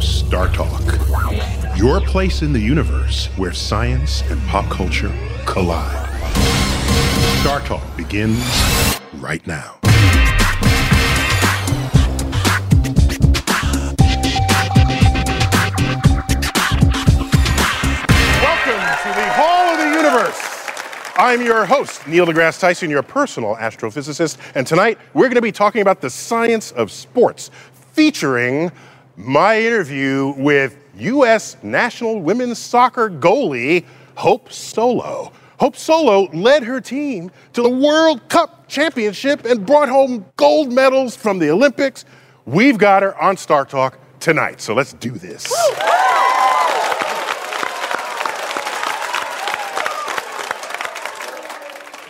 Star Talk, your place in the universe where science and pop culture collide. Star Talk begins right now. Welcome to the Hall of the Universe. I'm your host, Neil deGrasse Tyson, your personal astrophysicist, and tonight we're going to be talking about the science of sports, featuring my interview with U.S. national women's soccer goalie, Hope Solo. Hope Solo led her team to the World Cup championship and brought home gold medals from the Olympics. We've got her on Star Talk tonight, so let's do this.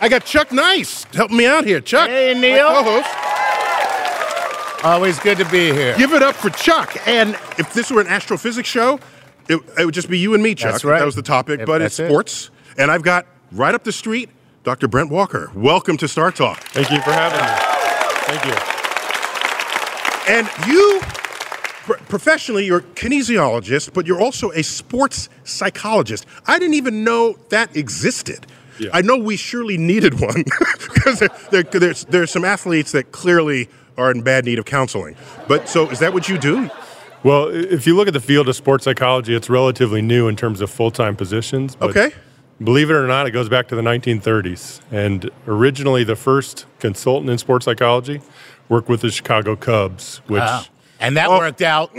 I got Chuck Nice helping me out here. Chuck. Hey, my Neil. co-host. Always good to be here. Give it up for Chuck. And if this were an astrophysics show, it, it would just be you and me, Chuck. That's right. That was the topic, but it's that's it. sports. And I've got right up the street Dr. Brent Walker. Welcome to Star Talk. Thank you for having me. Thank you. And you, pr- professionally, you're a kinesiologist, but you're also a sports psychologist. I didn't even know that existed. Yeah. I know we surely needed one because there, there, there's, there's some athletes that clearly are in bad need of counseling. But so is that what you do? Well, if you look at the field of sports psychology, it's relatively new in terms of full time positions. but Okay. Believe it or not, it goes back to the 1930s. And originally, the first consultant in sports psychology worked with the Chicago Cubs, which Wow. And that Oh. worked out.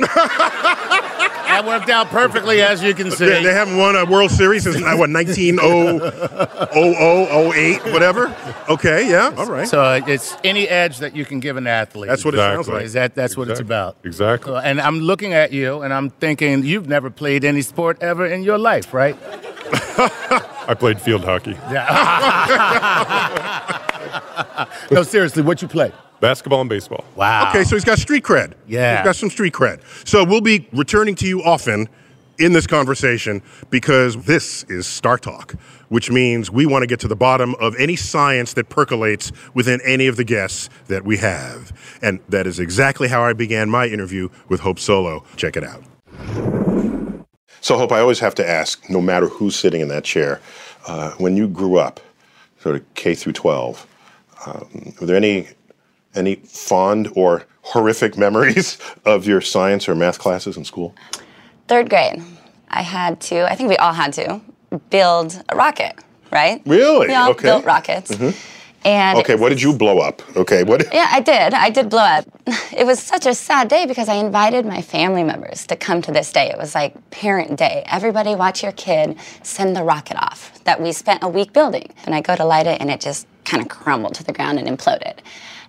that worked out perfectly, as you can see. They, they haven't won a World Series since uh, what 1900, 08, whatever. Okay, yeah, all right. so uh, it's any edge that you can give an athlete. That's what it sounds like. Is that that's what it's about? Exactly. So, and I'm looking at you, and I'm thinking you've never played any sport ever in your life, right? I played field hockey, Yeah. No, seriously, what you play? Basketball, and baseball. Wow. Okay, so he's got street cred. Yeah. He's got some street cred. So we'll be returning to you often in this conversation because this is Star Talk, which means we want to get to the bottom of any science that percolates within any of the guests that we have. And that is exactly how I began my interview with Hope Solo. Check it out. So, Hope, I always have to ask, no matter who's sitting in that chair, uh, when you grew up, sort of K through 12, um, were there any any fond or horrific memories of your science or math classes in school? Third grade, I had to, I think we all had to, build a rocket, right? Really? We all Okay. built rockets. Mm-hmm. And Okay, what did you blow up? Okay, what? Yeah, I did. I did blow up. It was such a sad day because I invited my family members to come to this day. It was like parent day. Everybody watch your kid send the rocket off that we spent a week building. And I go to light it and it just kind of crumbled to the ground and imploded.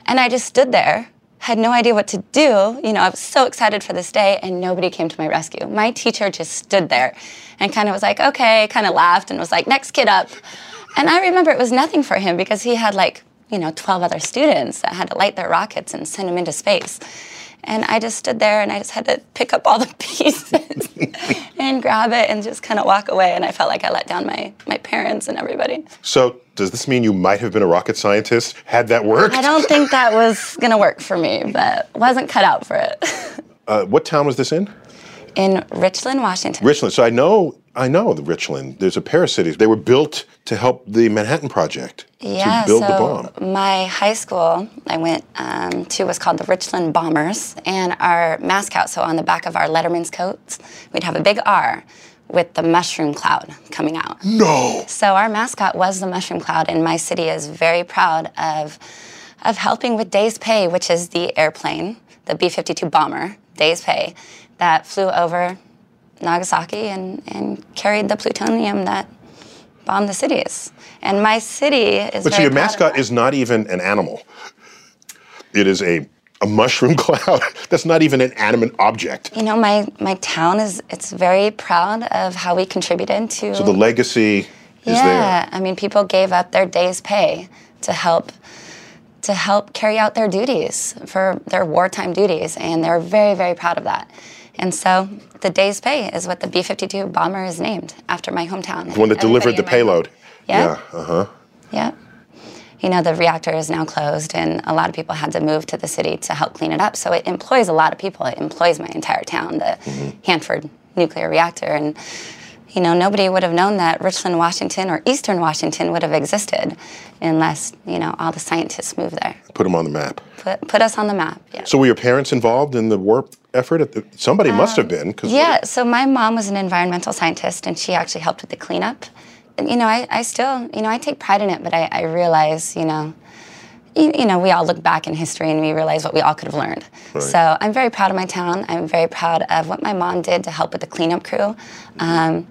And I just stood there, had no idea what to do. You know, I was so excited for this day and nobody came to my rescue. My teacher just stood there and kind of was like, okay, kind of laughed and was like, next kid up. And I remember it was nothing for him because he had like, you know, 12 other students that had to light their rockets and send them into space. And I just stood there and I just had to pick up all the pieces and grab it and just kind of walk away. And I felt like I let down my, my parents and everybody. So, does this mean you might have been a rocket scientist had that worked? I don't think that was going to work for me, but wasn't cut out for it. Uh, what town was this in? In Richland, Washington. Richland. So I know, I know the Richland. There's a pair of cities. They were built to help the Manhattan Project Yeah, to build the bomb. my high school I went um, to was called the Richland Bombers, and our mascot. So on the back of our Letterman's coats, we'd have a big R with the mushroom cloud coming out. No. So our mascot was the mushroom cloud, and my city is very proud of of helping with Days Pay, which is the airplane, the B-52 bomber, Days Pay, that flew over Nagasaki and, and carried the plutonium that bombed the cities. And my city is. But so your mascot is not even an animal. It is a a mushroom cloud. That's not even an animate object. You know, my my town is it's very proud of how we contributed to. So the legacy is yeah. I mean, people gave up their day's pay to help to help carry out their duties for their wartime duties, and they're very, very proud of that. And so, the day's pay is what the B-52 bomber is named after my hometown. The one that delivered the Everybody in home- payload. Yeah. Uh huh. Yeah. You know, the reactor is now closed, and a lot of people had to move to the city to help clean it up. So it employs a lot of people. It employs my entire town, the Hanford nuclear reactor. And, you know, nobody would have known that Richland, Washington, or Eastern Washington would have existed unless, you know, all the scientists moved there. Put them on the map. Put, put us on the map. Yeah. So were your parents involved in the war effort? At the, somebody must have been. Cause Um, Yeah, so my mom was an environmental scientist and she actually helped with the cleanup. And, you know, I, I still, you know, I take pride in it, but I, I realize, you know, you, you know, we all look back in history and we realize what we all could have learned. So I'm very proud of my town. I'm very proud of what my mom did to help with the cleanup crew um,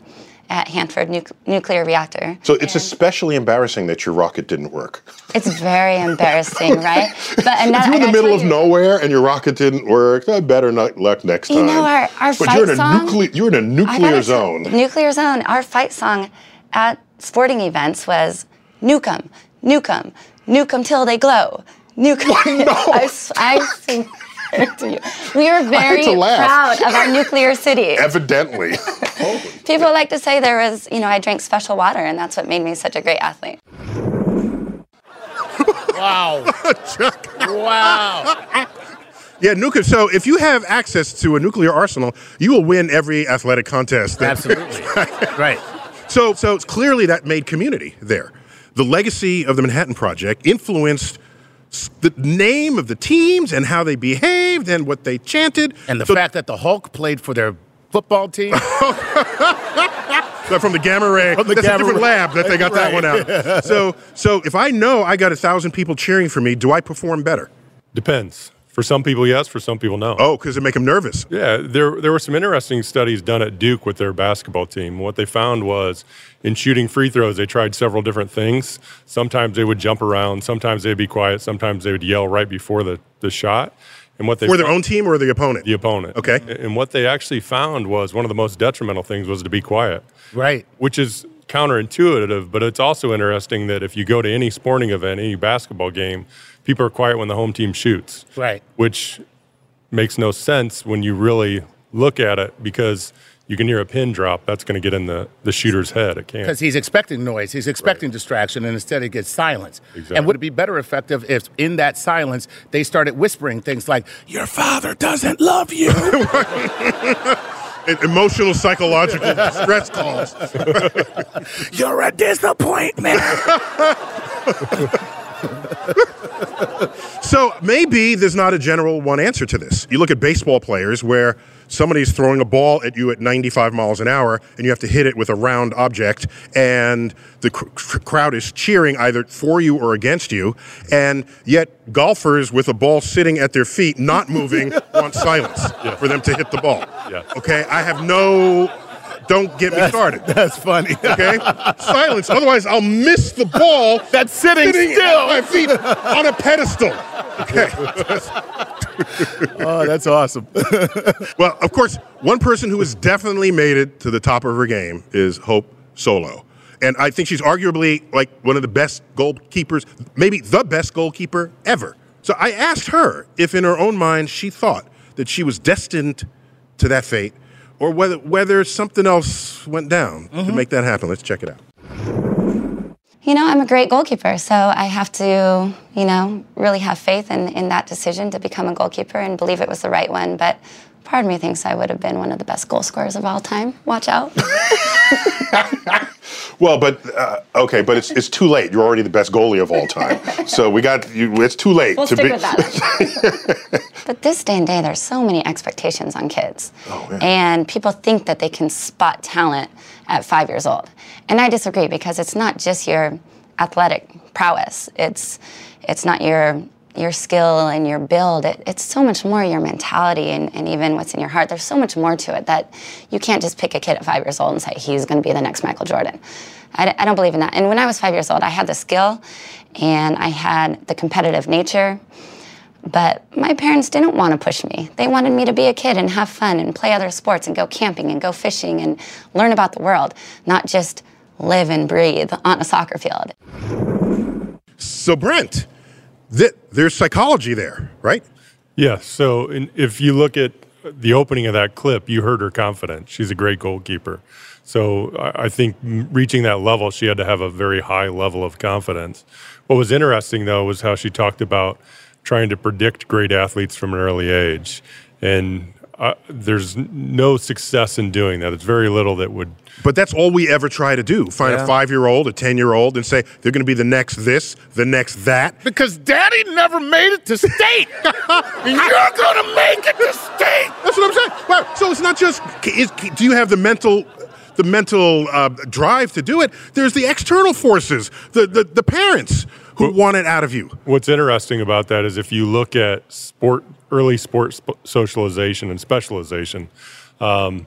at Hanford Nuc- Nuclear Reactor. So it's especially embarrassing that your rocket didn't work. It's very embarrassing, right? But and that, You're in the middle of you- nowhere and your rocket didn't work. Better not luck next time. You know, our- our but fight you're in a song- nuclear. You're in a I nuclear zone. Nuclear zone. Our fight song at sporting events was "Nuke 'em, nuke 'em, nuke 'em till they glow, nuke 'em." I, s- I you. We are very to laugh. proud of our nuclear city. Evidently. People like to say there was, you know, I drank special water, and that's what made me such a great athlete. Wow. Chuck! wow. yeah, nuclear. So if you have access to a nuclear arsenal, you will win every athletic contest. that- Absolutely. right. So, so it's clearly that made community there. The legacy of the Manhattan Project influenced s- the name of the teams and how they behaved and what they chanted. And the So- fact that the Hulk played for their football team. from the gamma ray. From the That's gamma a different ray. lab that they got that one out. So, so if I know I got a thousand people cheering for me, do I perform better? Depends. For some people, yes. For some people, no. Oh, because it make them nervous. Yeah, there there were some interesting studies done at Duke with their basketball team. What they found was in shooting free throws, they tried several different things. Sometimes they would jump around, sometimes they'd be quiet, sometimes they would yell right before the, the shot. And what they For their found- own team or the opponent? the opponent. Okay. And what they actually found was one of the most detrimental things was to be quiet, right. which is counterintuitive, but it's also interesting that if you go to any sporting event, any basketball game, people are quiet when the home team shoots Right. which makes no sense when you really look at it because you can hear a pin drop. That's going to get in the, the shooter's head. It can't. Because he's expecting noise, he's expecting distraction, and instead it gets silence. Exactly. And would it be better effective if, in that silence, they started whispering things like, Your father doesn't love you? Emotional, psychological stress calls. You're a disappointment. So maybe there's not a general one answer to this. You look at baseball players where somebody's throwing a ball at you at 95 miles an hour and you have to hit it with a round object and the cr- cr- crowd is cheering either for you or against you and yet golfers with a ball sitting at their feet not moving want silence for them to hit the ball Yeah. okay i have no don't get me started That's funny. okay silence otherwise i'll miss the ball That's sitting sitting still. at my feet on a pedestal okay Oh, that's awesome. Well, of course, one person who has definitely made it to the top of her game is Hope Solo. And I think she's arguably like one of the best goalkeepers, maybe the best goalkeeper ever. So I asked her if in her own mind she thought that she was destined to that fate or whether whether something else went down to mm-hmm. make that happen. Let's check it out. You know, I'm a great goalkeeper, so I have to, you know, really have faith in, in that decision to become a goalkeeper and believe it was the right one. But part of me thinks I would have been one of the best goal scorers of all time. Watch out. Well, but uh, okay, but it's it's too late. You're already the best goalie of all time. So we got you. It's too late We'll to stick be. with that. but this day and day, there's so many expectations on kids. And people think that they can spot talent at five years old. And I disagree because it's not just your athletic prowess. It's it's not your your skill and your build. It, it's so much more your mentality and, and even what's in your heart. There's so much more to it that you can't just pick a kid at five years old and say he's going to be the next Michael Jordan. I, I don't believe in that. And when I was five years old, I had the skill and I had the competitive nature. But my parents didn't want to push me. They wanted me to be a kid and have fun and play other sports and go camping and go fishing and learn about the world, not just live and breathe on a soccer field. So Brent, th- there's psychology there, right? Yeah. So in, if you look at the opening of that clip, you heard her confidence. She's a great goalkeeper. So I, I think reaching that level, she had to have a very high level of confidence. What was interesting, though, was how she talked about trying to predict great athletes from an early age. And uh, there's no success in doing that. It's very little that would But that's all we ever try to do. Find a five year old, a 10 year old, and say they're going to be the next this, the next that. Because daddy never made it to state. you're going to make it to state. That's what I'm saying. Well, so it's not just, is, do you have the mental. The mental uh, drive to do it. There's the external forces, the, the, the parents who want it out of you. What's interesting about that is if you look at sport, early sports sp- socialization and specialization, um,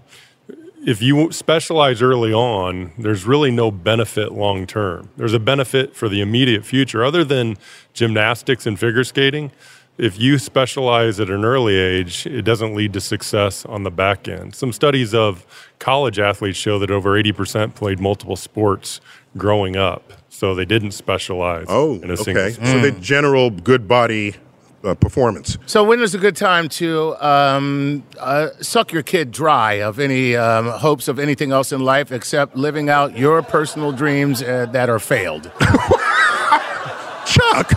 if you specialize early on, there's really no benefit long term. There's a benefit for the immediate future, other than gymnastics and figure skating. If you specialize at an early age, it doesn't lead to success on the back end. Some studies of college athletes show that over 80% played multiple sports growing up, so they didn't specialize Oh, in a single okay. sport. So the general good body uh, performance. So when is a good time to um, uh, suck your kid dry of any um, hopes of anything else in life except living out your personal dreams uh, that are failed? Chuck,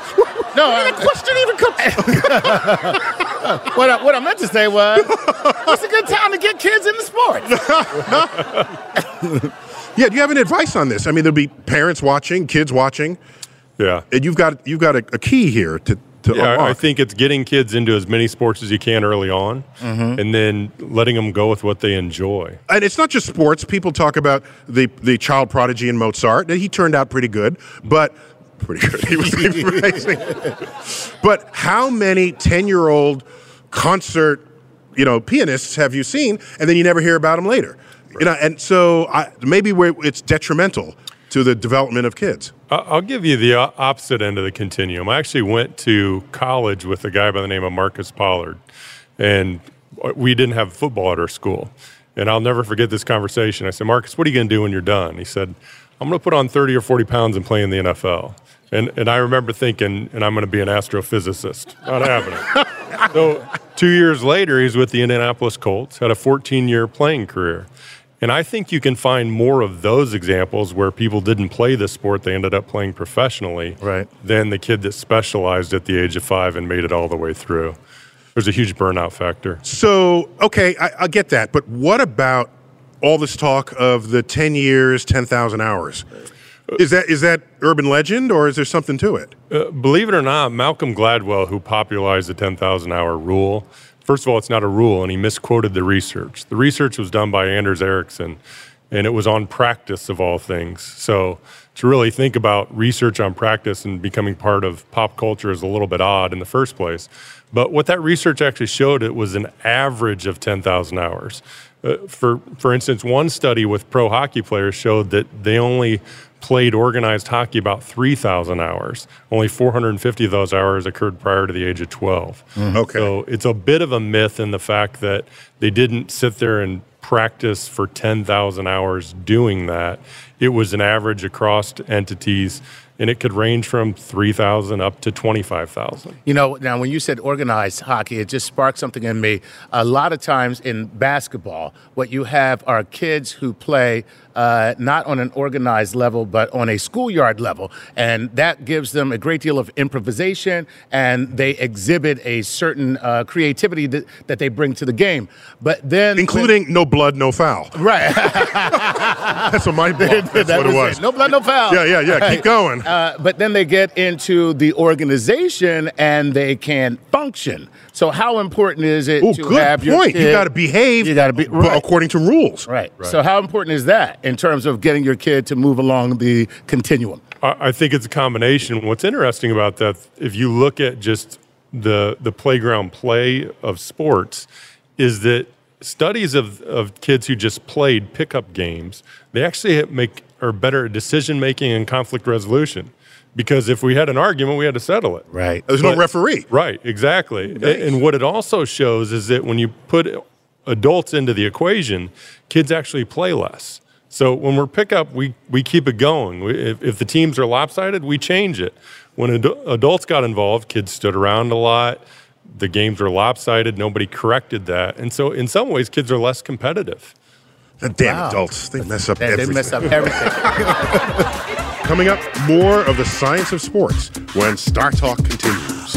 No, where did that question even come what I, what I meant to say was, what's a good time to get kids into sports? Yeah, do you have any advice on this? I mean, there'll be parents watching, kids watching, Yeah. and you've got you've got a, a key here to to Yeah, I- I think it's getting kids into as many sports as you can early on, mm-hmm. and then letting them go with what they enjoy. and it's not just sports. People talk about the the child prodigy in Mozart. He turned out pretty good, but pretty good. He was amazing. but how many ten year old concert, you know, pianists have you seen, and then you never hear about them later? You know, and so I, maybe it's detrimental to the development of kids. I'll give you the opposite end of the continuum. I actually went to college with a guy by the name of Marcus Pollard, and uh, we didn't have football at our school. And I'll never forget this conversation. I said, Marcus, what are you going to do when you're done? He said, I'm going to put on 30 or 40 pounds and play in the NFL. And, and I remember thinking, and I'm going to be an astrophysicist. Not happening. so two years later, he's with the Indianapolis Colts, had a 14 year playing career. And I think you can find more of those examples where people didn't play the sport, they ended up playing professionally, Right. than the kid that specialized at the age of five and made it all the way through. There's a huge burnout factor. So, okay, I, I get that, but what about all this talk of the 10 years, 10,000 hours? Is that is that urban legend or is there something to it? Uh, believe it or not, Malcolm Gladwell, who popularized the 10,000 hour rule, first of all, it's not a rule, and he misquoted the research. The research was done by Anders Ericsson, and it was on practice of all things. So to really think about research on practice and becoming part of pop culture is a little bit odd in the first place. But what that research actually showed it was an average of 10,000 hours. Uh, for for instance, one study with pro hockey players showed that they only played organized hockey about 3,000 hours. Only 450 of those hours occurred prior to the age of 12. Mm. Okay. So it's a bit of a myth in the fact that they didn't sit there and practice for 10,000 hours doing that. It was an average across entities and it could range from 3,000 up to 25,000. You know, now when you said organized hockey, it just sparked something in me. A lot of times in basketball, what you have are kids who play uh, not on an organized level, but on a schoolyard level. And that gives them a great deal of improvisation and they exhibit a certain uh, creativity that, that they bring to the game. But then. Including when, no blood, no foul. Right. That's what my That's that what it was. It. No blood, no foul. Yeah, yeah, yeah. Right. Keep going. Uh, but then they get into the organization and they can function. So how important is it Ooh, to good have point. your kid, You got to behave. You got to be right. according to rules. Right. right. So how important is that in terms of getting your kid to move along the continuum? I think it's a combination. What's interesting about that, if you look at just the the playground play of sports, is that studies of, of kids who just played pickup games, they actually make are better at decision making and conflict resolution because if we had an argument, we had to settle it. Right. There's but, no referee. Right, exactly. Nice. And what it also shows is that when you put adults into the equation, kids actually play less. So when we're pickup, we, we keep it going. We, if, if the teams are lopsided, we change it. When ad- adults got involved, kids stood around a lot. The games were lopsided. Nobody corrected that. And so, in some ways, kids are less competitive. The damn wow. adults. They mess up they, everything. They mess up everything. Coming up, more of the science of sports when Star Talk continues.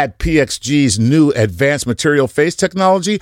PXG's new advanced material face technology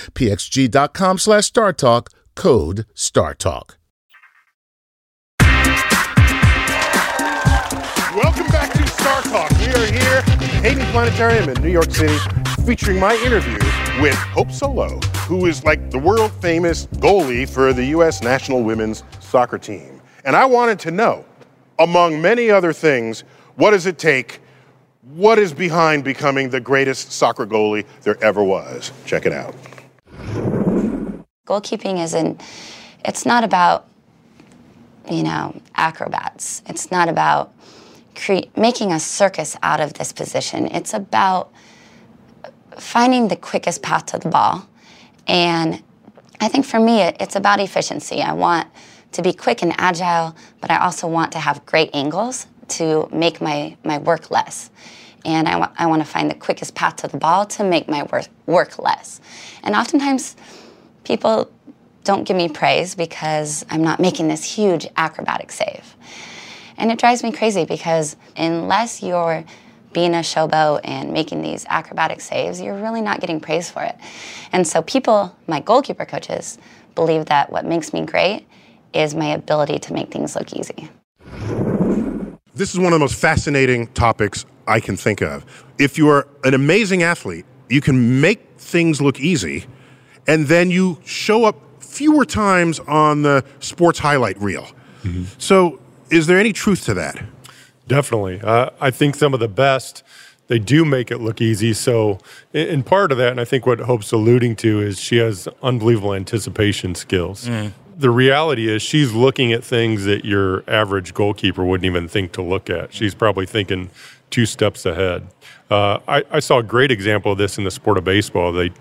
pxg.com slash StarTalk, code StarTalk. Welcome back to Star Talk. We are here at Hayden Planetarium in New York City, featuring my interview with Hope Solo, who is like the world famous goalie for the U.S. national women's soccer team. And I wanted to know, among many other things, what does it take? What is behind becoming the greatest soccer goalie there ever was? Check it out. Goalkeeping isn't, it's not about, you know, acrobats. It's not about making a circus out of this position. It's about finding the quickest path to the ball. And I think for me, it, it's about efficiency. I want to be quick and agile, but I also want to have great angles to make my, my work less. And I, wa- I want to find the quickest path to the ball to make my work, work less. And oftentimes, people don't give me praise because I'm not making this huge acrobatic save. And it drives me crazy because unless you're being a showboat and making these acrobatic saves, you're really not getting praise for it. And so people, my goalkeeper coaches, believe that what makes me great is my ability to make things look easy. This is one of the most fascinating topics I can think of. If you are an amazing athlete, you can make things look easy, and then you show up fewer times on the sports highlight reel. So, is there any truth to that? Definitely. Uh, I think some of the best, they do make it look easy. So, in, in part of that, and I think what Hope's alluding to is she has unbelievable anticipation skills. The reality is, she's looking at things that your average goalkeeper wouldn't even think to look at. She's probably thinking two steps ahead. Uh, I, I saw a great example of this in the sport of baseball. They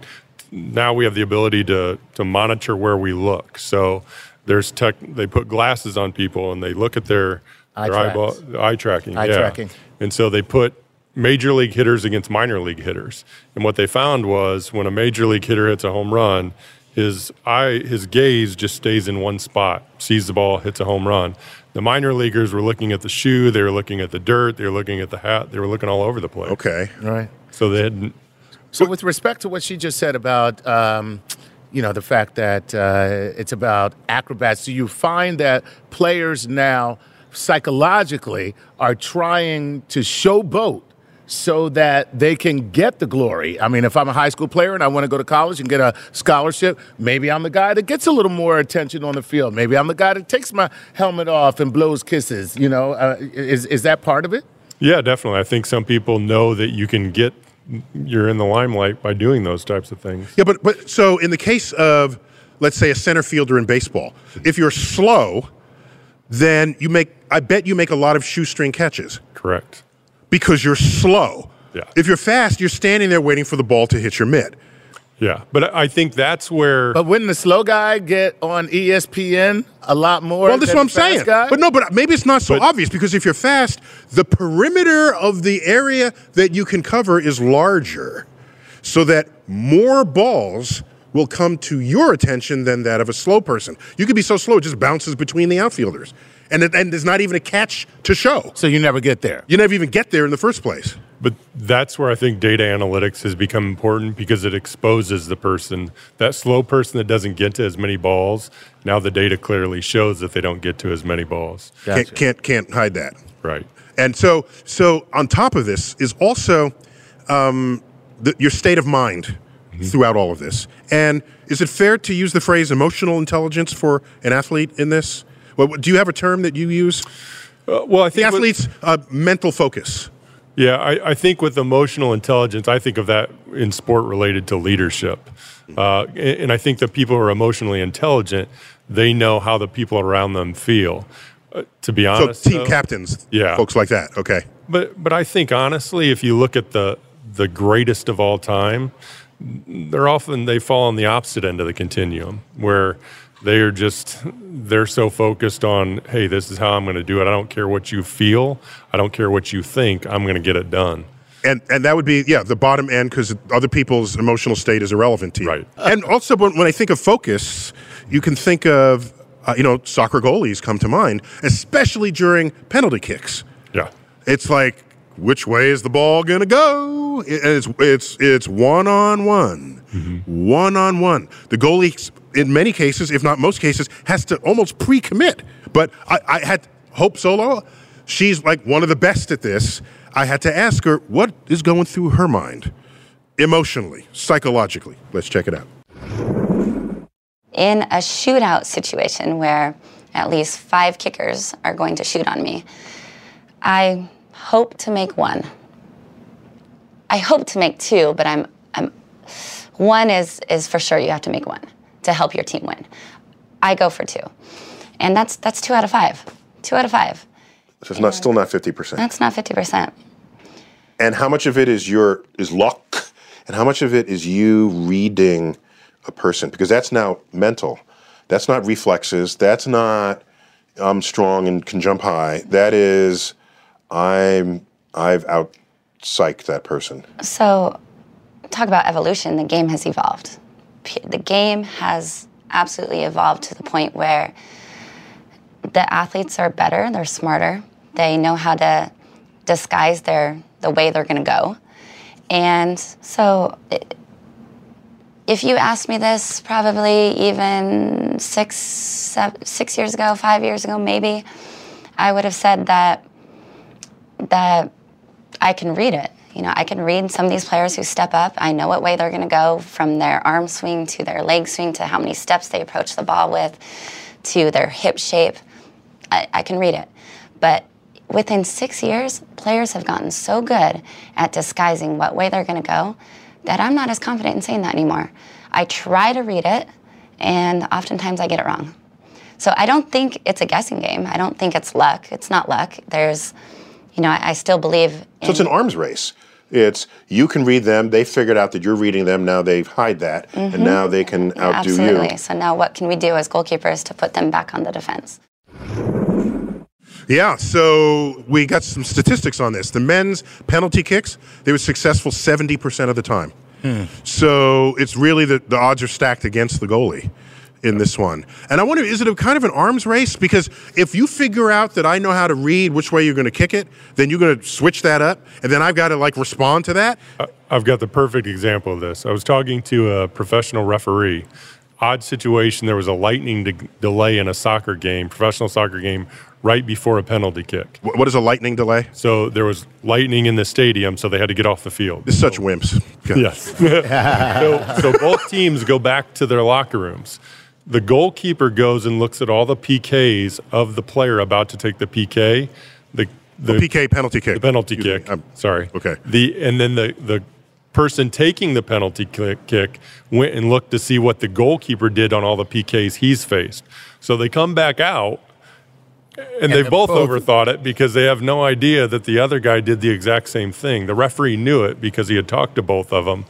now we have the ability to to monitor where we look. So there's tech. They put glasses on people and they look at their Eye their eyeball, eye tracking. Eye yeah. tracking. And so they put major league hitters against minor league hitters. And what they found was when a major league hitter hits a home run, his eye, his gaze just stays in one spot, sees the ball, hits a home run. The minor leaguers were looking at the shoe, they were looking at the dirt, they were looking at the hat, they were looking all over the place. Okay. Right. So they had So, with respect to what she just said about, um, you know, the fact that uh, it's about acrobats, do you find that players now psychologically are trying to showboat so that they can get the glory? I mean, if I'm a high school player and I want to go to college and get a scholarship, maybe I'm the guy that gets a little more attention on the field. Maybe I'm the guy that takes my helmet off and blows kisses. You know, uh, is is that part of it? Yeah, definitely. I think some people know that you can get you're in the limelight by doing those types of things. Yeah, but but so in the case of let's say a center fielder in baseball, if you're slow, then you make I bet you make a lot of shoestring catches Correct. because you're slow. Yeah. If you're fast, you're standing there waiting for the ball to hit your mitt. Yeah, but I think that's where But wouldn't the slow guy get on ESPN a lot more? Well, that's than what I'm saying. Guy? But no, but maybe it's not so But- obvious because if you're fast, the perimeter of the area that you can cover is larger, so that more balls will come to your attention than that of a slow person. You could be so slow it just bounces between the outfielders, and it, and there's not even a catch to show. so you never get there. You never even get there in the first place. But that's where I think data analytics has become important because it exposes the person, that slow person that doesn't get to as many balls. Now the data clearly shows that they don't get to as many balls. Gotcha. Can't, can't can't hide that. Right. And so, so on top of this is also um, the, your state of mind throughout all of this. And is it fair to use the phrase emotional intelligence for an athlete in this? Well, do you have a term that you use? Uh, well, I think with- athlete's uh, mental focus. Yeah, I, I think with emotional intelligence, I think of that in sport related to leadership. Uh, and, and I think that people who are emotionally intelligent, they know how the people around them feel. Uh, to be honest, So team though- captains, Yeah. folks like that. Okay. But but I think honestly, if you look at the the greatest of all time, they're often they fall on the opposite end of the continuum where they are just they're so focused on hey this is how i'm going to do it i don't care what you feel i don't care what you think i'm going to get it done And and that would be yeah the bottom end because other people's emotional state is irrelevant to you. Right. And also when, when I think of focus, you can think of uh, you know soccer goalies come to mind, especially during penalty kicks. yeah It's like which way is the ball gonna go? And it's it's it's one on one, one on one. The goalie, in many cases, if not most cases, has to almost pre-commit. But I, I had Hope Solo. She's like one of the best at this. I had to ask her what is going through her mind, emotionally, psychologically. Let's check it out. in a shootout situation where at least five kickers are going to shoot on me, I hope to make one. I hope to make two, but I'm, I'm one is is for sure you have to make one to help your team win. I go for two, and that's that's two out of five. Two out of five. So it's not still not fifty percent. That's not fifty percent. And how much of it is your is luck, and how much of it is you reading a person? Because that's now mental. That's not reflexes. That's not I'm strong and can jump high. That is I'm I've out psyched that person. So, talk about evolution. The game has evolved. The game has absolutely evolved to the point where the athletes are better, they're smarter, they know how to disguise their the way they're going to go. And so, i- if you asked me this probably even six, seven, six years ago, five years ago, maybe, I would have said that that I can read it. You know, I can read some of these players who step up. I know what way they're going to go from their arm swing to their leg swing to how many steps they approach the ball with to their hip shape. I, I can read it. But within six years, players have gotten so good at disguising what way they're going to go that I'm not as confident in saying that anymore. I try to read it, and oftentimes I get it wrong. So I don't think it's a guessing game. I don't think it's luck. It's not luck. There's, you know, I, I still believe. In, So it's an arms race. It's you can read them. They figured out that you're reading them. Now they hide that, and mm-hmm. now they can outdo Absolutely. you. Absolutely. So now, what can we do as goalkeepers to put them back on the defense? Yeah, so we got some statistics on this. The men's penalty kicks, they were successful 70% of the time. Hmm. So it's really the, the odds are stacked against the goalie in this one. And I wonder, is it a kind of an arms race? Because if you figure out that I know how to read which way you're going to kick it, then you're going to switch that up, and then I've got to like respond to that. I've got the perfect example of this. I was talking to a professional referee. Odd situation. There was a lightning de- delay in a soccer game, professional soccer game, right before a penalty kick. What is a lightning delay? So there was lightning in the stadium, so they had to get off the field. This is such wimps. Yes. so, so both teams go back to their locker rooms. The goalkeeper goes and looks at all the PKs of the player about to take the PK. The the PK penalty kick. the penalty Excuse kick. I'm- sorry. okay. The and then the the person taking the penalty kick, went and looked to see what the goalkeeper did on all the PKs he's faced. So they come back out. And, they they both, both- overthought it because they have no idea that the other guy did the exact same thing. The referee knew it because he had talked to both of them,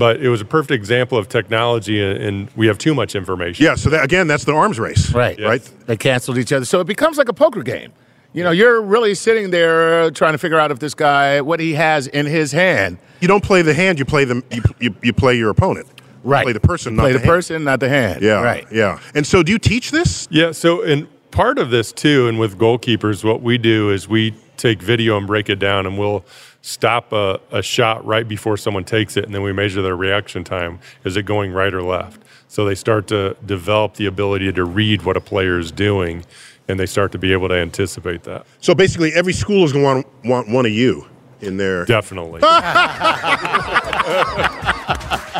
but it was a perfect example of technology, and, and we have too much information. Yeah, so that, again, that's the arms race. Right. Right? They canceled each other. So it becomes like a poker game. You know, you're really sitting there trying to figure out if this guy, what he has in his hand. You don't play the hand, you play the you, you, you play your opponent. You Right. play the person, not Play the, hand. person, not the hand. Yeah. Right. Yeah. And so do you teach this? Yeah. So, and part of this too, and with goalkeepers, what we do is we take video and break it down, and we'll stop a, a shot right before someone takes it, and then we measure their reaction time. Is it going right or left? So they start to develop the ability to read what a player is doing, and they start to be able to anticipate that. So basically, every school is going to want, want one of you in there. Definitely.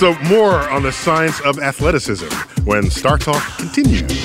So more on the science of athleticism when Star Talk continues.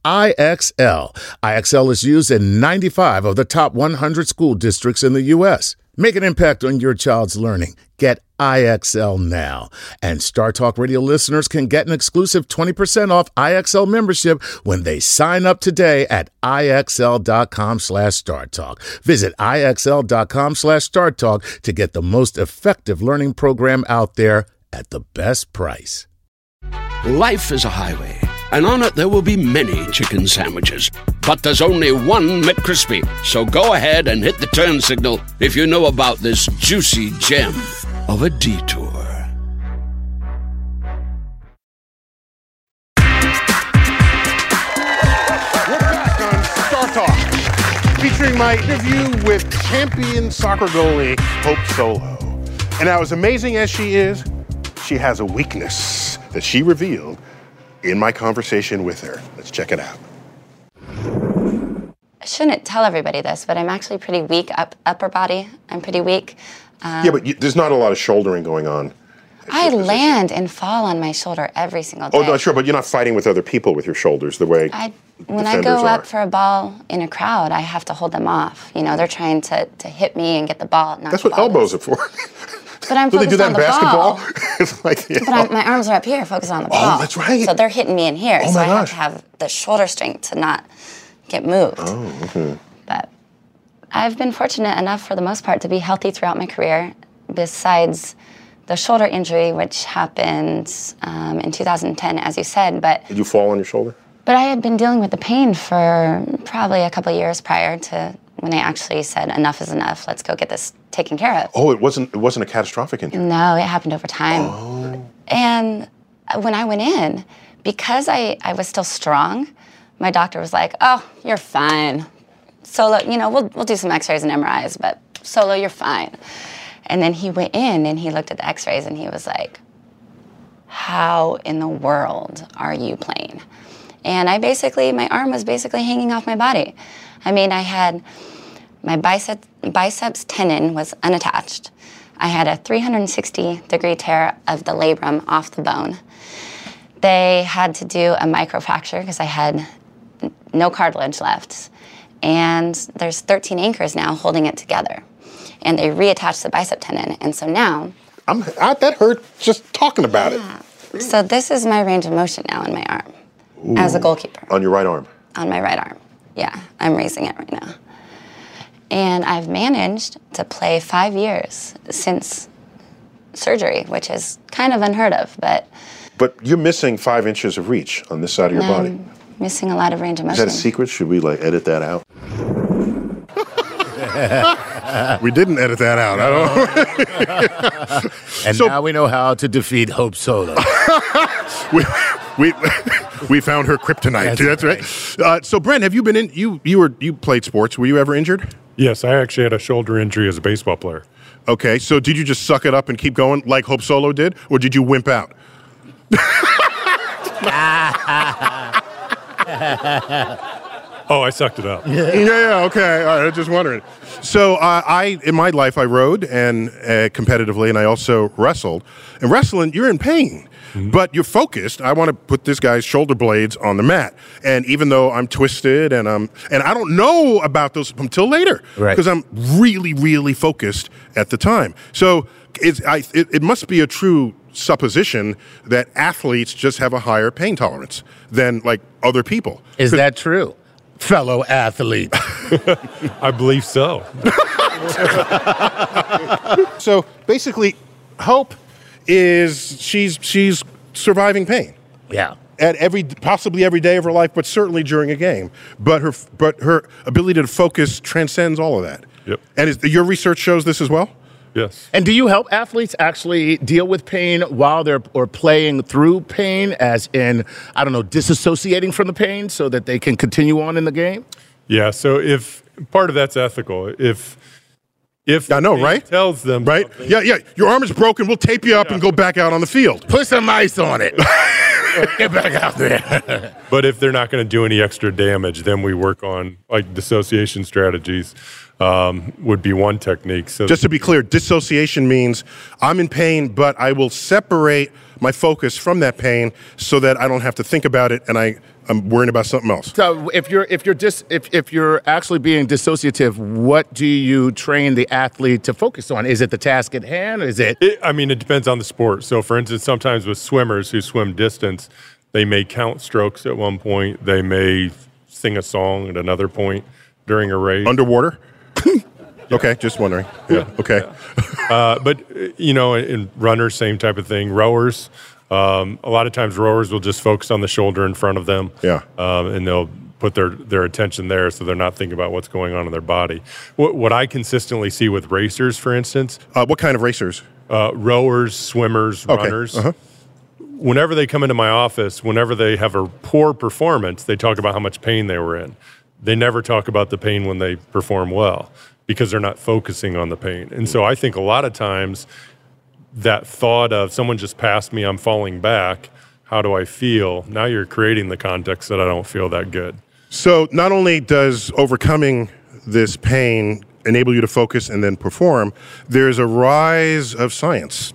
IXL. IXL is used in 95 of the top 100 school districts in the U.S. Make an impact on your child's learning. Get IXL now. And Star Talk Radio listeners can get an exclusive 20% off IXL membership when they sign up today at IXL.com slash StarTalk. Visit IXL.com slash StarTalk to get the most effective learning program out there at the best price. Life is a highway, and on it there will be many chicken sandwiches. But there's only one McCrispy. So go ahead and hit the turn signal if you know about this juicy gem of a detour. We're back on Star Talk, featuring my interview with champion soccer goalie Hope Solo. And now, as amazing as she is, she has a weakness that she revealed in my conversation with her. Let's check it out. I shouldn't tell everybody this, but I'm actually pretty weak up upper body. I'm pretty weak. Um, yeah, but you, there's not a lot of shouldering going on. I land and fall on my shoulder every single day. Oh, no, sure, but you're not fighting with other people with your shoulders the way I, when I go up for a ball in a crowd, I have to hold them off. You know, they're trying to, to hit me and get the ball. That's what elbows are for. But I'm Do they do focused that on in the basketball? it's like, yeah. But I'm, my arms are up here, focused on the ball. Oh, that's right. So they're hitting me in here. Oh so my I have to have the shoulder strength to not get moved. Oh, okay. But I've been fortunate enough, for the most part, to be healthy throughout my career. Besides the shoulder injury, which happened um, in 2010, as you said, but Did you fall on your shoulder? but I had been dealing with the pain for probably a couple of years prior to when they actually said enough is enough. Let's go get this taken care of. Oh, it wasn't. It wasn't a catastrophic injury. No, it happened over time. Oh. And when I went in, because I, I was still strong, my doctor was like, oh, you're fine. Solo, you know, we'll, we'll do some x rays and MRIs, but solo, you're fine. And then he went in and he looked at the x rays and he was like, how in the world are you playing? And I basically, my arm was basically hanging off my body. I mean, I had my bicep, biceps tendon was unattached. I had a 360 degree tear of the labrum off the bone. They had to do a microfracture because I had no cartilage left. And there's 13 anchors now holding it together. And they reattached the bicep tendon. And so now, I'm. I, that hurt just talking about it. so this is my range of motion now in my arm as a goalkeeper On your right arm. on my right arm. Yeah, I'm raising it right now. And I've managed to play five years since surgery, which is kind of unheard of, but But you're missing five inches of reach on this side of your body. I'm missing a lot of range of motion. Is that a secret? Should we like edit that out? We didn't edit that out. I don't. And So- now we know how to defeat Hope Solo. we, we, we found her kryptonite. That's, right. Uh, so, Brent, have you been in? You you were you played sports. Were you ever injured? Yes, I actually had a shoulder injury as a baseball player. Okay, so did you just suck it up and keep going like Hope Solo did, or did you wimp out? Oh, I sucked it up. yeah, yeah, okay. All right, I'm just wondering. So, uh, I in my life I rowed and uh, competitively, and I also wrestled. And wrestling, you're in pain, but you're focused. I want to put this guy's shoulder blades on the mat, and even though I'm twisted and I'm and I don't know about those until later, Right. Because I'm really, really focused at the time. So, it's I, it, it must be a true supposition that athletes just have a higher pain tolerance than like other people. Is that true, fellow athlete? I believe so. So basically, Hope is she's she's surviving pain yeah. at every possibly every day of her life, but certainly during a game. But her but her ability to focus transcends all of that. Yep. And is, your research shows this as well. Yes. And do you help athletes actually deal with pain while they're or playing through pain, as in I don't know, disassociating from the pain so that they can continue on in the game? Yeah. So if part of that's ethical, if if I know, right? tells them Right? something- Yeah, yeah. Your arm is broken. We'll tape you up and go back out on the field. Put some ice on it. Get back out there. But if they're not going to do any extra damage, then we work on like dissociation strategies. Um, would be one technique. So Just to be clear, dissociation means I'm in pain, but I will separate my focus from that pain so that I don't have to think about it and I, I'm worrying about something else. So if you're if you're dis, if if you're actually being dissociative, what do you train the athlete to focus on? Is it the task at hand? Is it It, I mean, it depends on the sport. So, for instance, sometimes with swimmers who swim distance, they may count strokes at one point. They may sing a song at another point during a race. Underwater? okay, just wondering. Yeah, okay. Uh, but uh, you know, in runners, same type of thing. Rowers, um, a lot of times rowers will just focus on the shoulder in front of them. Yeah. um, and they'll put their their attention there, so they're not thinking about what's going on in their body. What what I consistently see with racers, for instance, Uh, what kind of racers? uh, rowers, swimmers, Okay, runners. uh-huh. Whenever they come into my office, whenever they have a poor performance, they talk about how much pain they were in. They never talk about the pain when they perform well because they're not focusing on the pain. And so I think a lot of times that thought of someone just passed me, I'm falling back, how do I feel? Now you're creating the context that I don't feel that good. So, not only does overcoming this pain enable you to focus and then perform, there's a rise of science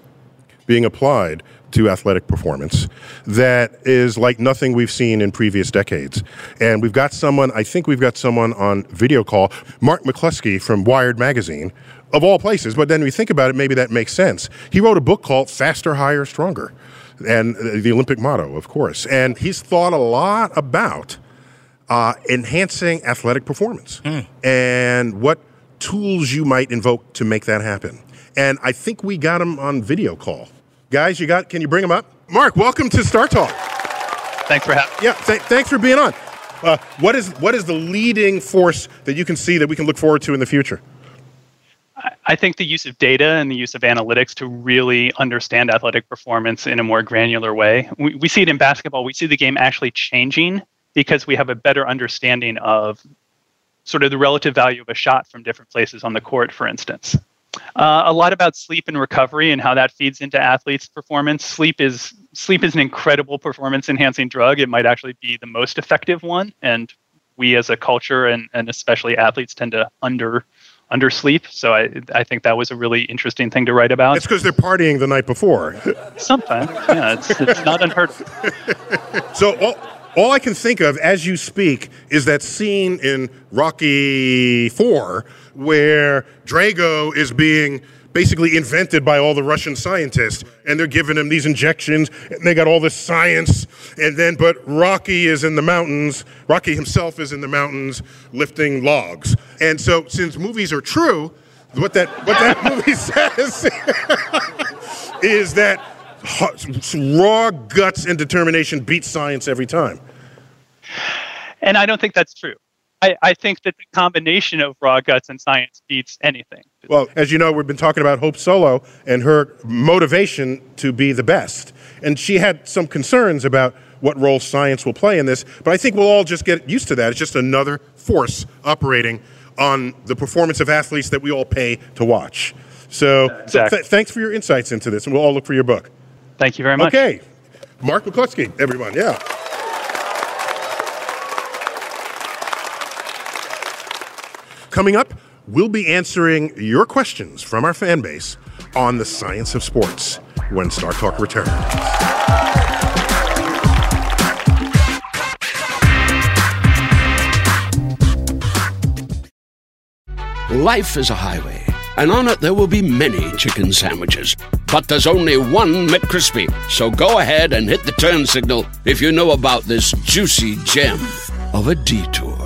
being applied to athletic performance that is like nothing we've seen in previous decades. And we've got someone, I think we've got someone on video call, Mark McClusky from Wired Magazine, of all places. But then we think about it, maybe that makes sense. He wrote a book called Faster, Higher, Stronger, and uh, the Olympic motto, of course. And he's thought a lot about uh, enhancing athletic performance and what tools you might invoke to make that happen. And I think we got him on video call. Guys, you got? Can you bring them up? Mark, welcome to Star Talk. Thanks for having Yeah, th- thanks for being on. Uh, what is what is the leading force that you can see that we can look forward to in the future? I think the use of data and the use of analytics to really understand athletic performance in a more granular way. We, we see it in basketball. We see the game actually changing because we have a better understanding of sort of the relative value of a shot from different places on the court, for instance. Uh, a lot about sleep and recovery and how that feeds into athletes' performance. Sleep is sleep is an incredible performance enhancing drug. It might actually be the most effective one, and we as a culture and, and especially athletes tend to under undersleep. So I I think that was a really interesting thing to write about. It's because they're partying the night before. Sometimes, yeah, it's, it's not unheard of. So all, all I can think of as you speak is that scene in Rocky Four where Drago is being basically invented by all the Russian scientists, and they're giving him these injections, and they got all this science, and then but Rocky is in the mountains. Rocky himself is in the mountains lifting logs, and so since movies are true, what that what that movie says is that raw guts and determination beat science every time. And I don't think that's true. I, I think that the combination of raw guts and science beats anything. Well, as you know, we've been talking about Hope Solo and her motivation to be the best. And she had some concerns about what role science will play in this. But I think we'll all just get used to that. It's just another force operating on the performance of athletes that we all pay to watch. So, Exactly. th- thanks for your insights into this, and we'll all look for your book. Thank you very much. Okay, Mark McClusky, everyone, yeah. Coming up, we'll be answering your questions from our fan base on the science of sports when Star Talk returns. Life is a highway, and on it there will be many chicken sandwiches. But there's only one McCrispy. So go ahead and hit the turn signal if you know about this juicy gem of a detour.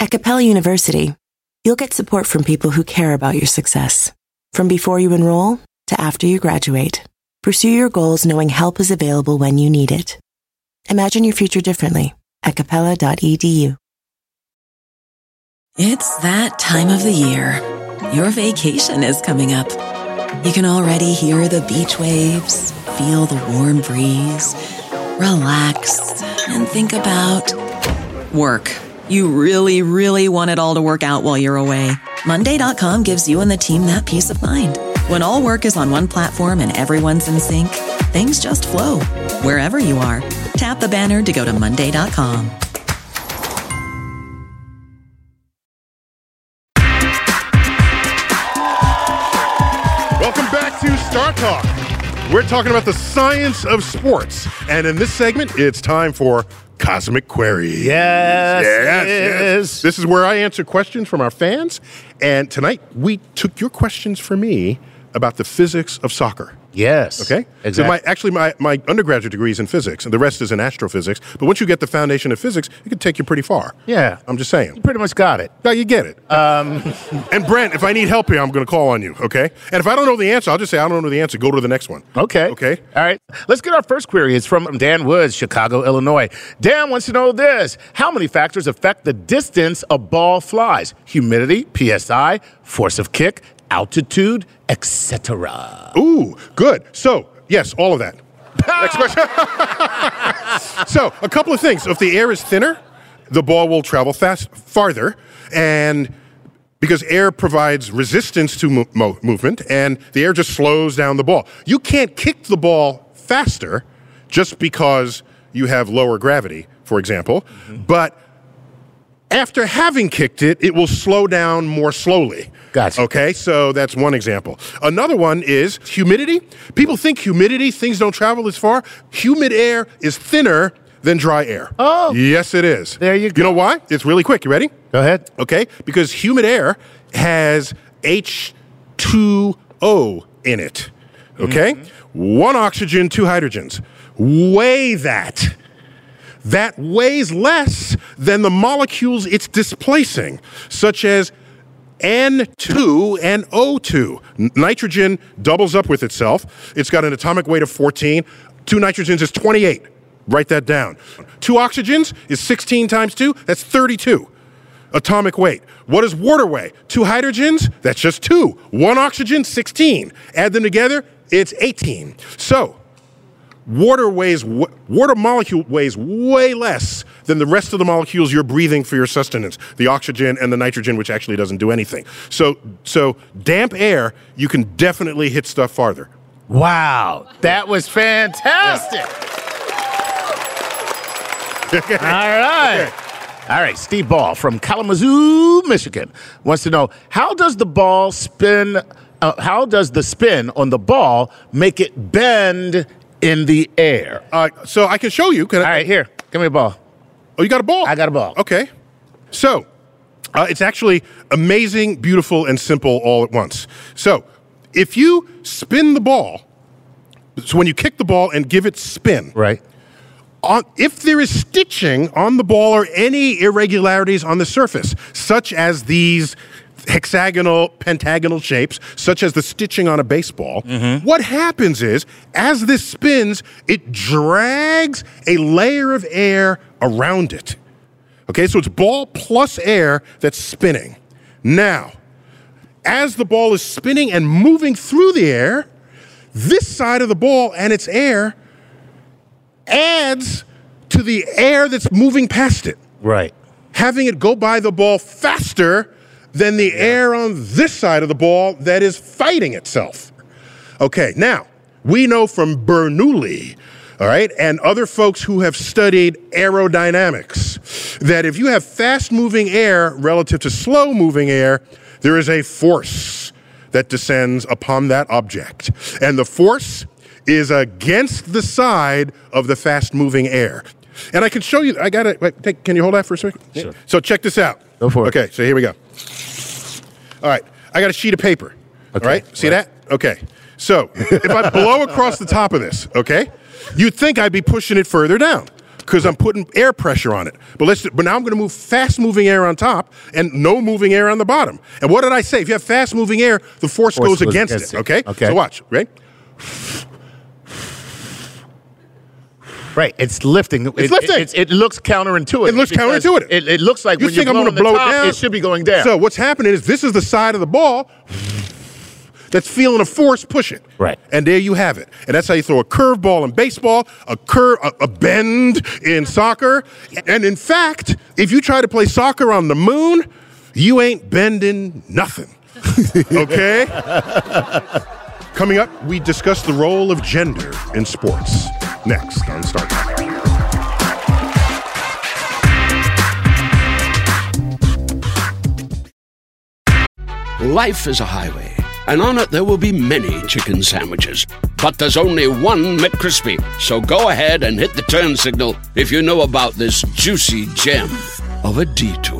At Capella University, you'll get support from people who care about your success. From before you enroll to after you graduate, pursue your goals knowing help is available when you need it. Imagine your future differently at capella.edu. It's that time of the year. Your vacation is coming up. You can already hear the beach waves, feel the warm breeze, relax, and think about work. You really, really want it all to work out while you're away. Monday.com gives you and the team that peace of mind. When all work is on one platform and everyone's in sync, things just flow wherever you are. Tap the banner to go to Monday.com. Welcome back to Star Talk. We're talking about the science of sports. And in this segment, it's time for Cosmic Queries. Yes, yes, yes. This is where I answer questions from our fans. And tonight, we took your questions for me about the physics of soccer. Yes. Okay. Exactly. So my actually my, my undergraduate degree is in physics, and the rest is in astrophysics. But once you get the foundation of physics, it can take you pretty far. Yeah. I'm just saying. You pretty much got it. No, you get it. Um, and Brent, if I need help here, I'm going to call on you. Okay. And if I don't know the answer, I'll just say I don't know the answer. Go to the next one. Okay. Okay. All right. Let's get our first query. It's from Dan Woods, Chicago, Illinois. Dan wants to know this How many factors affect the distance a ball flies? Humidity, PSI, force of kick, altitude, etc. Ooh, good. So yes, all of that. Next question. so a couple of things. If the air is thinner, the ball will travel fast farther, and because air provides resistance to mo- mo- movement, and the air just slows down the ball. You can't kick the ball faster just because you have lower gravity, for example, but after having kicked it, it will slow down more slowly. Gotcha. Okay, so that's one example. Another one is humidity. People think humidity, things don't travel as far. Humid air is thinner than dry air. Oh. Yes, it is. There you go. You know why? It's really quick. You ready? Go ahead. Okay, because humid air has H2O in it. Okay? Mm-hmm. One oxygen, two hydrogens. Weigh that. That weighs less than the molecules it's displacing, such as N2 and O2. Nitrogen doubles up with itself. It's got an atomic weight of 14. Two nitrogens is 28. Write that down. Two oxygens is 16 times 2. That's 32 atomic weight. What does water weigh? Two hydrogens, that's just two. One oxygen, 16. Add them together, it's 18. So, water weighs water molecule weighs way less than the rest of the molecules you're breathing for your sustenance the oxygen and the nitrogen which actually doesn't do anything so so damp air you can definitely hit stuff farther Wow. That was fantastic. All right. All right, Steve Ball from Kalamazoo, Michigan wants to know how does the ball spin? Uh, how does the spin on the ball make it bend in the air? uh, so i can show you can I, All right, here, give me a ball. oh you got a ball I got a ball. Okay. So, uh, it's actually amazing, beautiful, and simple all at once. So, if you spin the ball, so when you kick the ball and give it spin, right? On, if there is stitching on the ball or any irregularities on the surface, such as these hexagonal, pentagonal shapes, such as the stitching on a baseball, mm-hmm. what happens is, as this spins, it drags a layer of air around it. Okay, so it's ball plus air that's spinning. Now, as the ball is spinning and moving through the air, this side of the ball and its air adds to the air that's moving past it. Right. Having it go by the ball faster than the air on this side of the ball that is fighting itself. Okay, now, we know from Bernoulli, all right, and other folks who have studied aerodynamics that if you have fast moving air relative to slow moving air, there is a force that descends upon that object. And the force is against the side of the fast moving air. And I can show you, I got take, can you hold that for a second? Sure. So check this out. Go for it. Okay, so here we go. All right, I got a sheet of paper. all right, see that? Okay. So if I blow across the top of this, okay, you'd think I'd be pushing it further down because I'm putting air pressure on it. But let's. But now I'm going to move fast moving air on top and no moving air on the bottom. And what did I say? If you have fast moving air, the force, Force goes, goes against, against it. it. Okay. Okay. So watch. Right. Right, it's lifting. It's lifting. It, it looks counterintuitive. It looks counterintuitive. It, it looks like you when think you're I'm going to blow the it down? It should be going down. So what's happening is this is the side of the ball that's feeling a force push it. Right. And there you have it. And that's how you throw a curveball in baseball, a curve, a, a bend in soccer. And in fact, if you try to play soccer on the moon, you ain't bending nothing. okay? Coming up, we discuss the role of gender in sports. Next on Star Trek. Life is a highway, and on it there will be many chicken sandwiches. But there's only one McCrispy. So go ahead and hit the turn signal if you know about this juicy gem of a detour.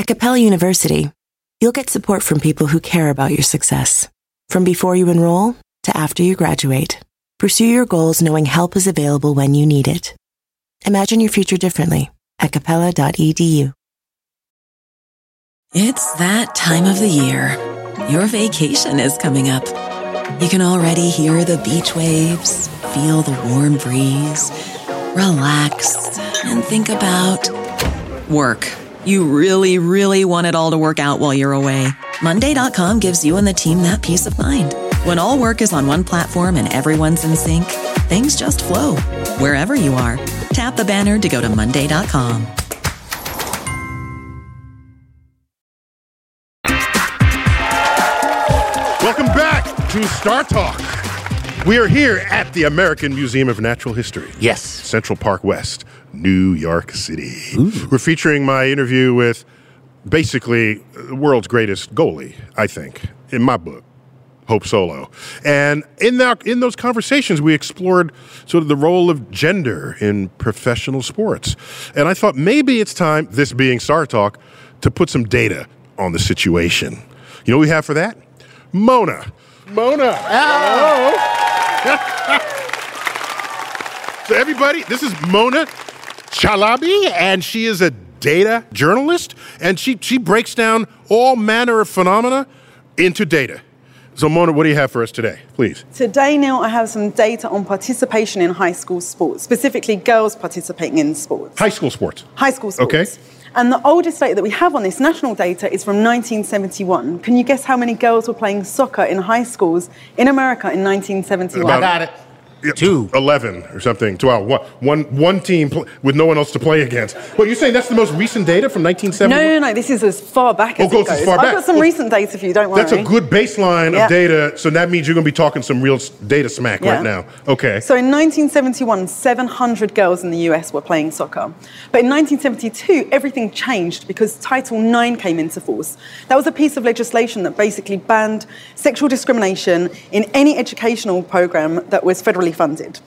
At Capella University, you'll get support from people who care about your success. From before you enroll to after you graduate, pursue your goals knowing help is available when you need it. Imagine your future differently at capella.edu. It's that time of the year. Your vacation is coming up. You can already hear the beach waves, feel the warm breeze, relax, and think about work. You really, really want it all to work out while you're away. Monday.com gives you and the team that peace of mind. When all work is on one platform and everyone's in sync, things just flow wherever you are. Tap the banner to go to Monday.com. Welcome back to Star Talk. We are here at the American Museum of Natural History. Yes. Central Park West, New York City. We're featuring my interview with basically the world's greatest goalie, I think, in my book. Hope Solo. And in that in those conversations we explored sort of the role of gender in professional sports. And I thought maybe it's time, this being Star Talk, to put some data on the situation. You know what we have for that? Mona. Mona. Hello. so everybody, this is Mona Chalabi, and she is a data journalist, and she she breaks down all manner of phenomena into data. So Mona, what do you have for us today, please? Today, Neil, I have some data on participation in high school sports, specifically girls participating in sports. High school sports. High school sports. Okay. And the oldest data that we have on this national data is from 1971. Can you guess how many girls were playing soccer in high schools in America in 1971? About- two, eleven or something, twelve. One, one, one team pl- with no one else to play against. Well, you're saying that's the most recent data from 1970? No, no, no. This is as far back Oh, as goes it as goes. far I've back. got some Well, recent data for you. Don't worry. That's a good baseline Yeah. of data. So that means you're going to be talking some real data smack Yeah. right now. Okay. So in 1971, 700 girls in the US were playing soccer. But in 1972, everything changed because Title IX came into force. That was a piece of legislation that basically banned sexual discrimination in any educational program that was federally funded.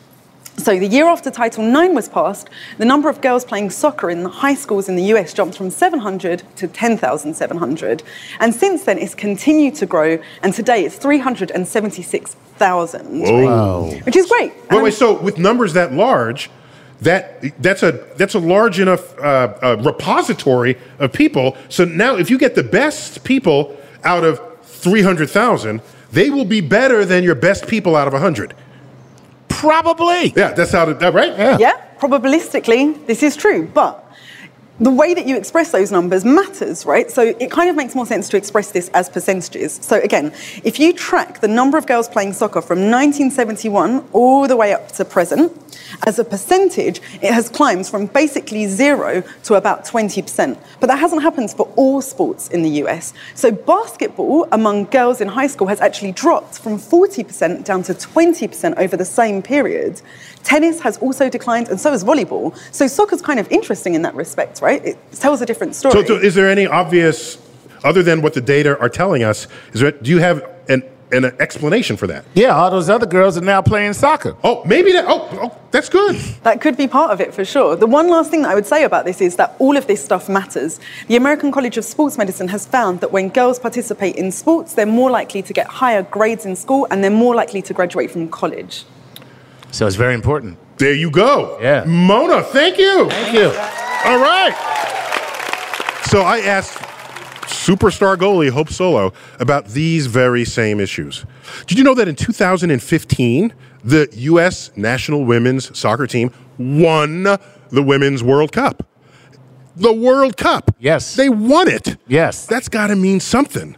So the year after Title IX was passed, the number of girls playing soccer in the high schools in the US jumped from 700 to 10,700. And since then, it's continued to grow, and today it's 376,000. Whoa. Which is great. Wait, wait. So with numbers that large, that that's a that's a large enough uh, uh, repository of people. So now, if you get the best people out of three hundred thousand, they will be better than your best people out of hundred. Probably. Yeah, that's how. That right? Yeah. Yeah, probabilistically, this is true. But the way that you express those numbers matters, right? So it kind of makes more sense to express this as percentages. So again, if you track the number of girls playing soccer from 1971 all the way up to present, as a percentage, it has climbed from basically zero to about 20%. But that hasn't happened for all sports in the US. So basketball among girls in high school has actually dropped from 40% down to 20% over the same period. Tennis has also declined, and so has volleyball. So soccer's kind of interesting in that respect, right? It tells a different story. So, so is there any obvious, other than what the data are telling us, is there, do you have an, an explanation for that? Yeah, all those other girls are now playing soccer. Oh, maybe that. Oh, oh that's good. That could be part of it for sure. The one last thing that I would say about this is that all of this stuff matters. The American College of Sports Medicine has found that when girls participate in sports, they're more likely to get higher grades in school and they're more likely to graduate from college. So it's very important. There you go. Yeah. Mona, thank you. Thank you. All right. So I asked superstar goalie Hope Solo about these very same issues. Did you know that in 2015, the U.S. national women's soccer team won the Women's World Cup? The World Cup. Yes. They won it. Yes. That's got to mean something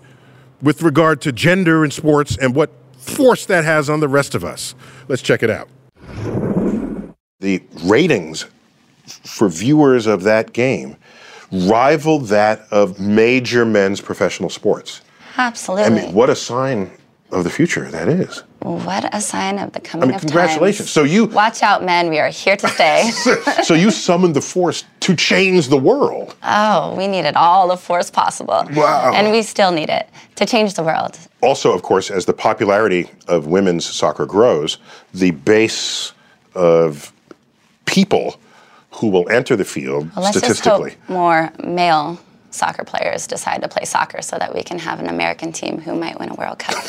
with regard to gender in sports and what force that has on the rest of us. Let's check it out. The ratings for viewers of that game rival that of major men's professional sports. Absolutely. I mean, what a sign of the future that is. What a sign of the coming I mean, of congratulations. times. So you Watch out, men. We are here to stay. so you summoned the force to change the world. oh, we needed all the force possible. Wow. And we still need it to change the world. Also, of course, as the popularity of women's soccer grows, the base of people who will enter the field Well, statistically. more male soccer players decide to play soccer so that we can have an American team who might win a World Cup.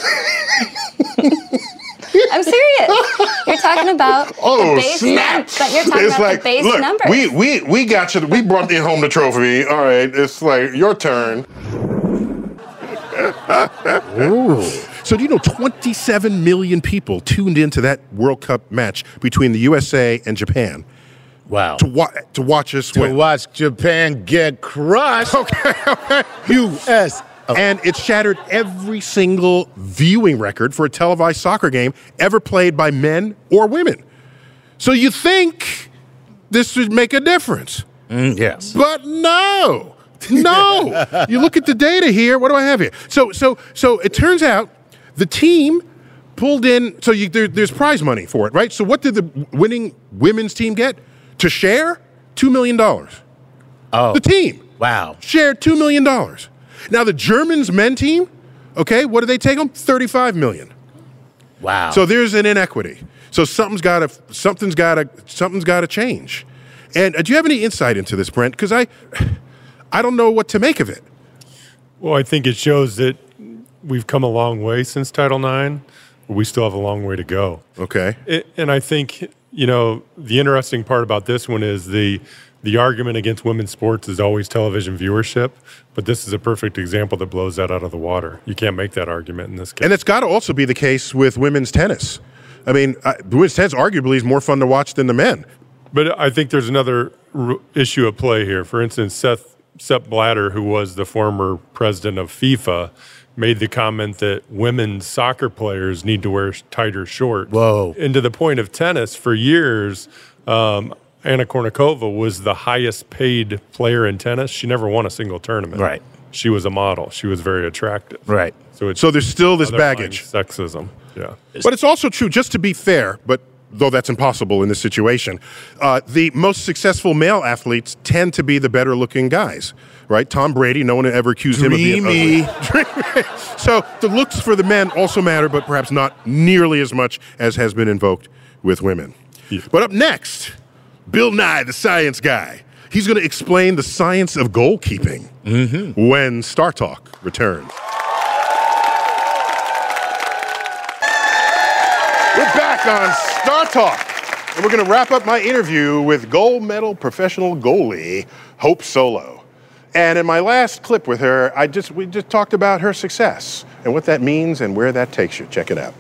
I'm serious. You're talking about Oh, the base snap. num- but you're talking it's about like, the base look, numbers. we we we got you. We brought in home the trophy. All right, it's like your turn. So do you know 27 million people tuned into that World Cup match between the USA and Japan? Wow. To, wa- to watch us To win. watch Japan get crushed. Okay, okay. U.S. And it shattered every single viewing record for a televised soccer game ever played by men or women. So you think this would make a difference. Mm, yes. But no, no. you look at the data here. What do I have here? So, so, so it turns out the team pulled in. So you, there, there's prize money for it, right? So what did the winning women's team get to share? Two million dollars. Oh. The team Wow. shared two million dollars. Now the Germans men team, okay, what do they take them? 35 million. Wow. So there's an inequity. So something's got to something's got to something's got to change. And uh, do you have any insight into this, Brent? Because I, I don't know what to make of it. Well, I think it shows that we've come a long way since Title IX. But we still have a long way to go. Okay. It, and I think you know the interesting part about this one is the the argument against women's sports is always television viewership, but this is a perfect example that blows that out of the water. You can't make that argument in this case. And it's got to also be the case with women's tennis. I mean, uh, women's tennis arguably is more fun to watch than the men. But I think there's another r- issue at play here. For instance, Seth Sepp Blatter, who was the former president of FIFA, made the comment that women's soccer players need to wear tighter shorts. Whoa. And to the point of tennis, for years, um, Anna Kournikova was the highest paid player in tennis. She never won a single tournament. Right. She was a model. She was very attractive. Right. So it's So there's still this baggage. sexism. Yeah. But it's also true, just to be fair, but though that's impossible in this situation, uh, the most successful male athletes tend to be the better looking guys, right? Tom Brady, no one ever accused him of being Dreamy. ugly. so the looks for the men also matter, but perhaps not nearly as much as has been invoked with women. But up next, Bill Nye, the science guy. He's going to explain the science of goalkeeping when Star Talk returns. We're back on Star Talk, and we're going to wrap up my interview with gold medal professional goalie Hope Solo. And in my last clip with her, I just we just talked about her success and what that means and where that takes you. Check it out.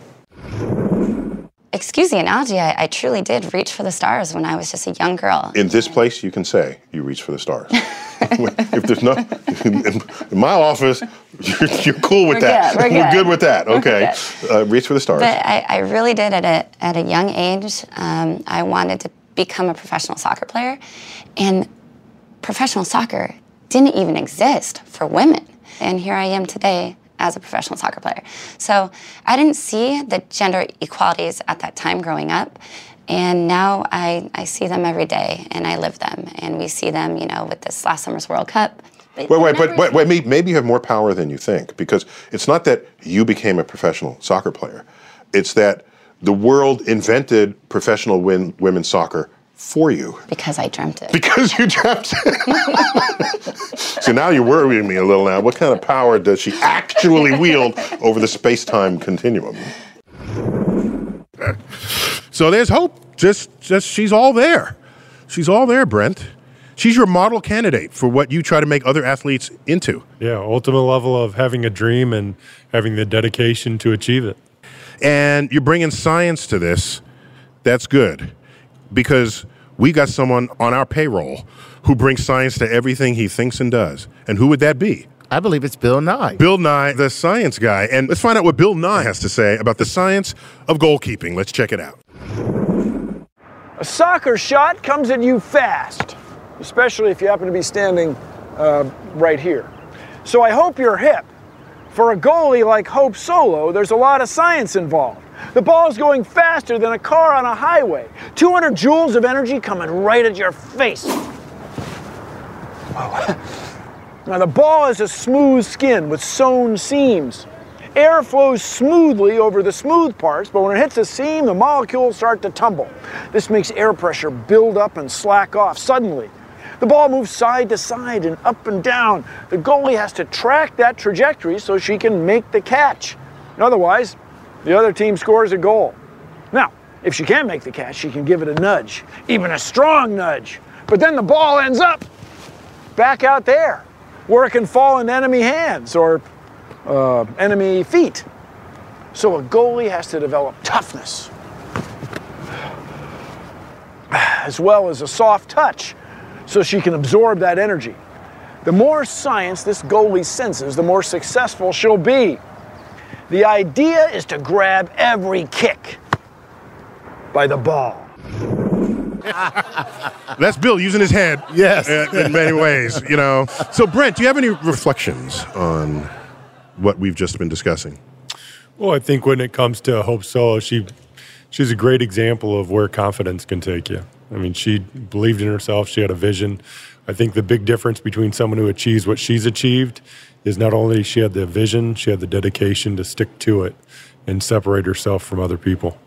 Excuse the analogy, I, I truly did reach for the stars when I was just a young girl. In this place, you can say you reach for the stars. if there's no, in, in my office, you're, you're cool with We're that. good, we're good. with that. Okay. Uh, reach for the stars. But I, I really did at a, at a young age. Um, I wanted to become a professional soccer player. And professional soccer didn't even exist for women. And here I am today as a professional soccer player. So I didn't see the gender equalities at that time growing up. And now I, I see them every day and I live them. And we see them, you know, with this last summer's World Cup. Wait, wait, but wait, wait, maybe, maybe you have more power than you think because it's not that you became a professional soccer player. It's that the world invented professional win, women's soccer for you Because I dreamt it. because you dreamt it. so now you're worrying me a little now. What kind of power does she actually wield over the space-time continuum? So there's hope. Just, just she's all there. She's all there, Brent. She's your model candidate for what you try to make other athletes into. Yeah. Ultimate level of having a dream and having the dedication to achieve it. and you're bringing science to this, that's good because we got someone on our payroll who brings science to everything he thinks and does. And who would that be? I believe it's Bill Nye. Bill Nye, the science guy. And let's find out what Bill Nye has to say about the science of goalkeeping. Let's check it out. A soccer shot comes at you fast, especially if you happen to be standing uh, right here. So I hope you're hip. For a goalie like Hope Solo, there's a lot of science involved. The ball's going faster than a car on a highway. 200 joules of energy coming right at your face. Now, the ball is a smooth skin with sewn seams. Air flows smoothly over the smooth parts, but when it hits a seam, the molecules start to tumble. This makes air pressure build up and slack off suddenly. The ball moves side to side and up and down. The goalie has to track that trajectory so she can make the catch. Otherwise, the other team scores a goal. Now, if she can't make the catch, she can give it a nudge, even a strong nudge. But then the ball ends up back out there where it can fall in enemy hands or uh, enemy feet. So a goalie has to develop toughness as well as a soft touch so she can absorb that energy. The more science this goalie senses, the more successful she'll be. The idea is to grab every kick by the ball. That's Bill using his head. Yes. uh, in many ways, you know. So, Brent, do you have any reflections on what we've just been discussing? Well, I think when it comes to Hope Solo, she she's a great example of where confidence can take you. I mean, she believed in herself. She had a vision. I think the big difference between someone who achieves what she's achieved is not only she had the vision, she had the dedication to stick to it and separate herself from other people.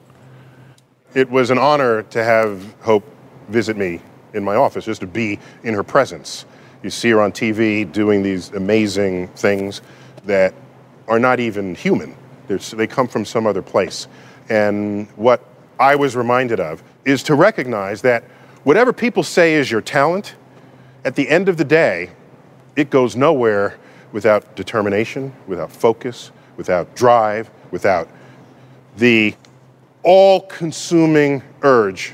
It was an honor to have Hope visit me in my office, just to be in her presence. You see her on TV doing these amazing things that are not even human. They're, they come from some other place. And what I was reminded of is to recognize that whatever people say is your talent, at the end of the day, it goes nowhere without determination, without focus, without drive, without the all consuming urge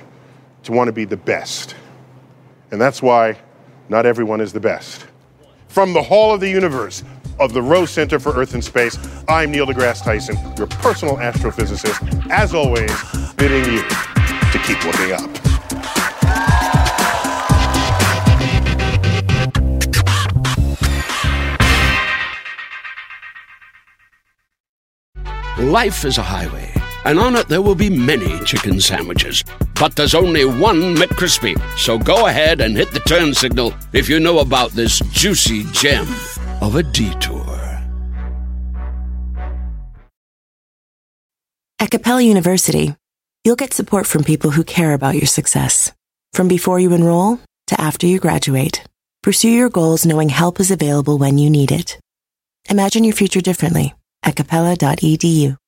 to want to be the best. And that's why not everyone is the best. From the Hall of the Universe, of the Rose Center for Earth and Space. I'm Neil deGrasse Tyson, your personal astrophysicist, as always, bidding you to keep looking up. Life is a highway, and on it there will be many chicken sandwiches. But there's only one McCrispy. So go ahead and hit the turn signal if you know about this juicy gem of a detour. At Capella University, you'll get support from people who care about your success. From before you enroll to after you graduate, pursue your goals knowing help is available when you need it. Imagine your future differently at capella.edu.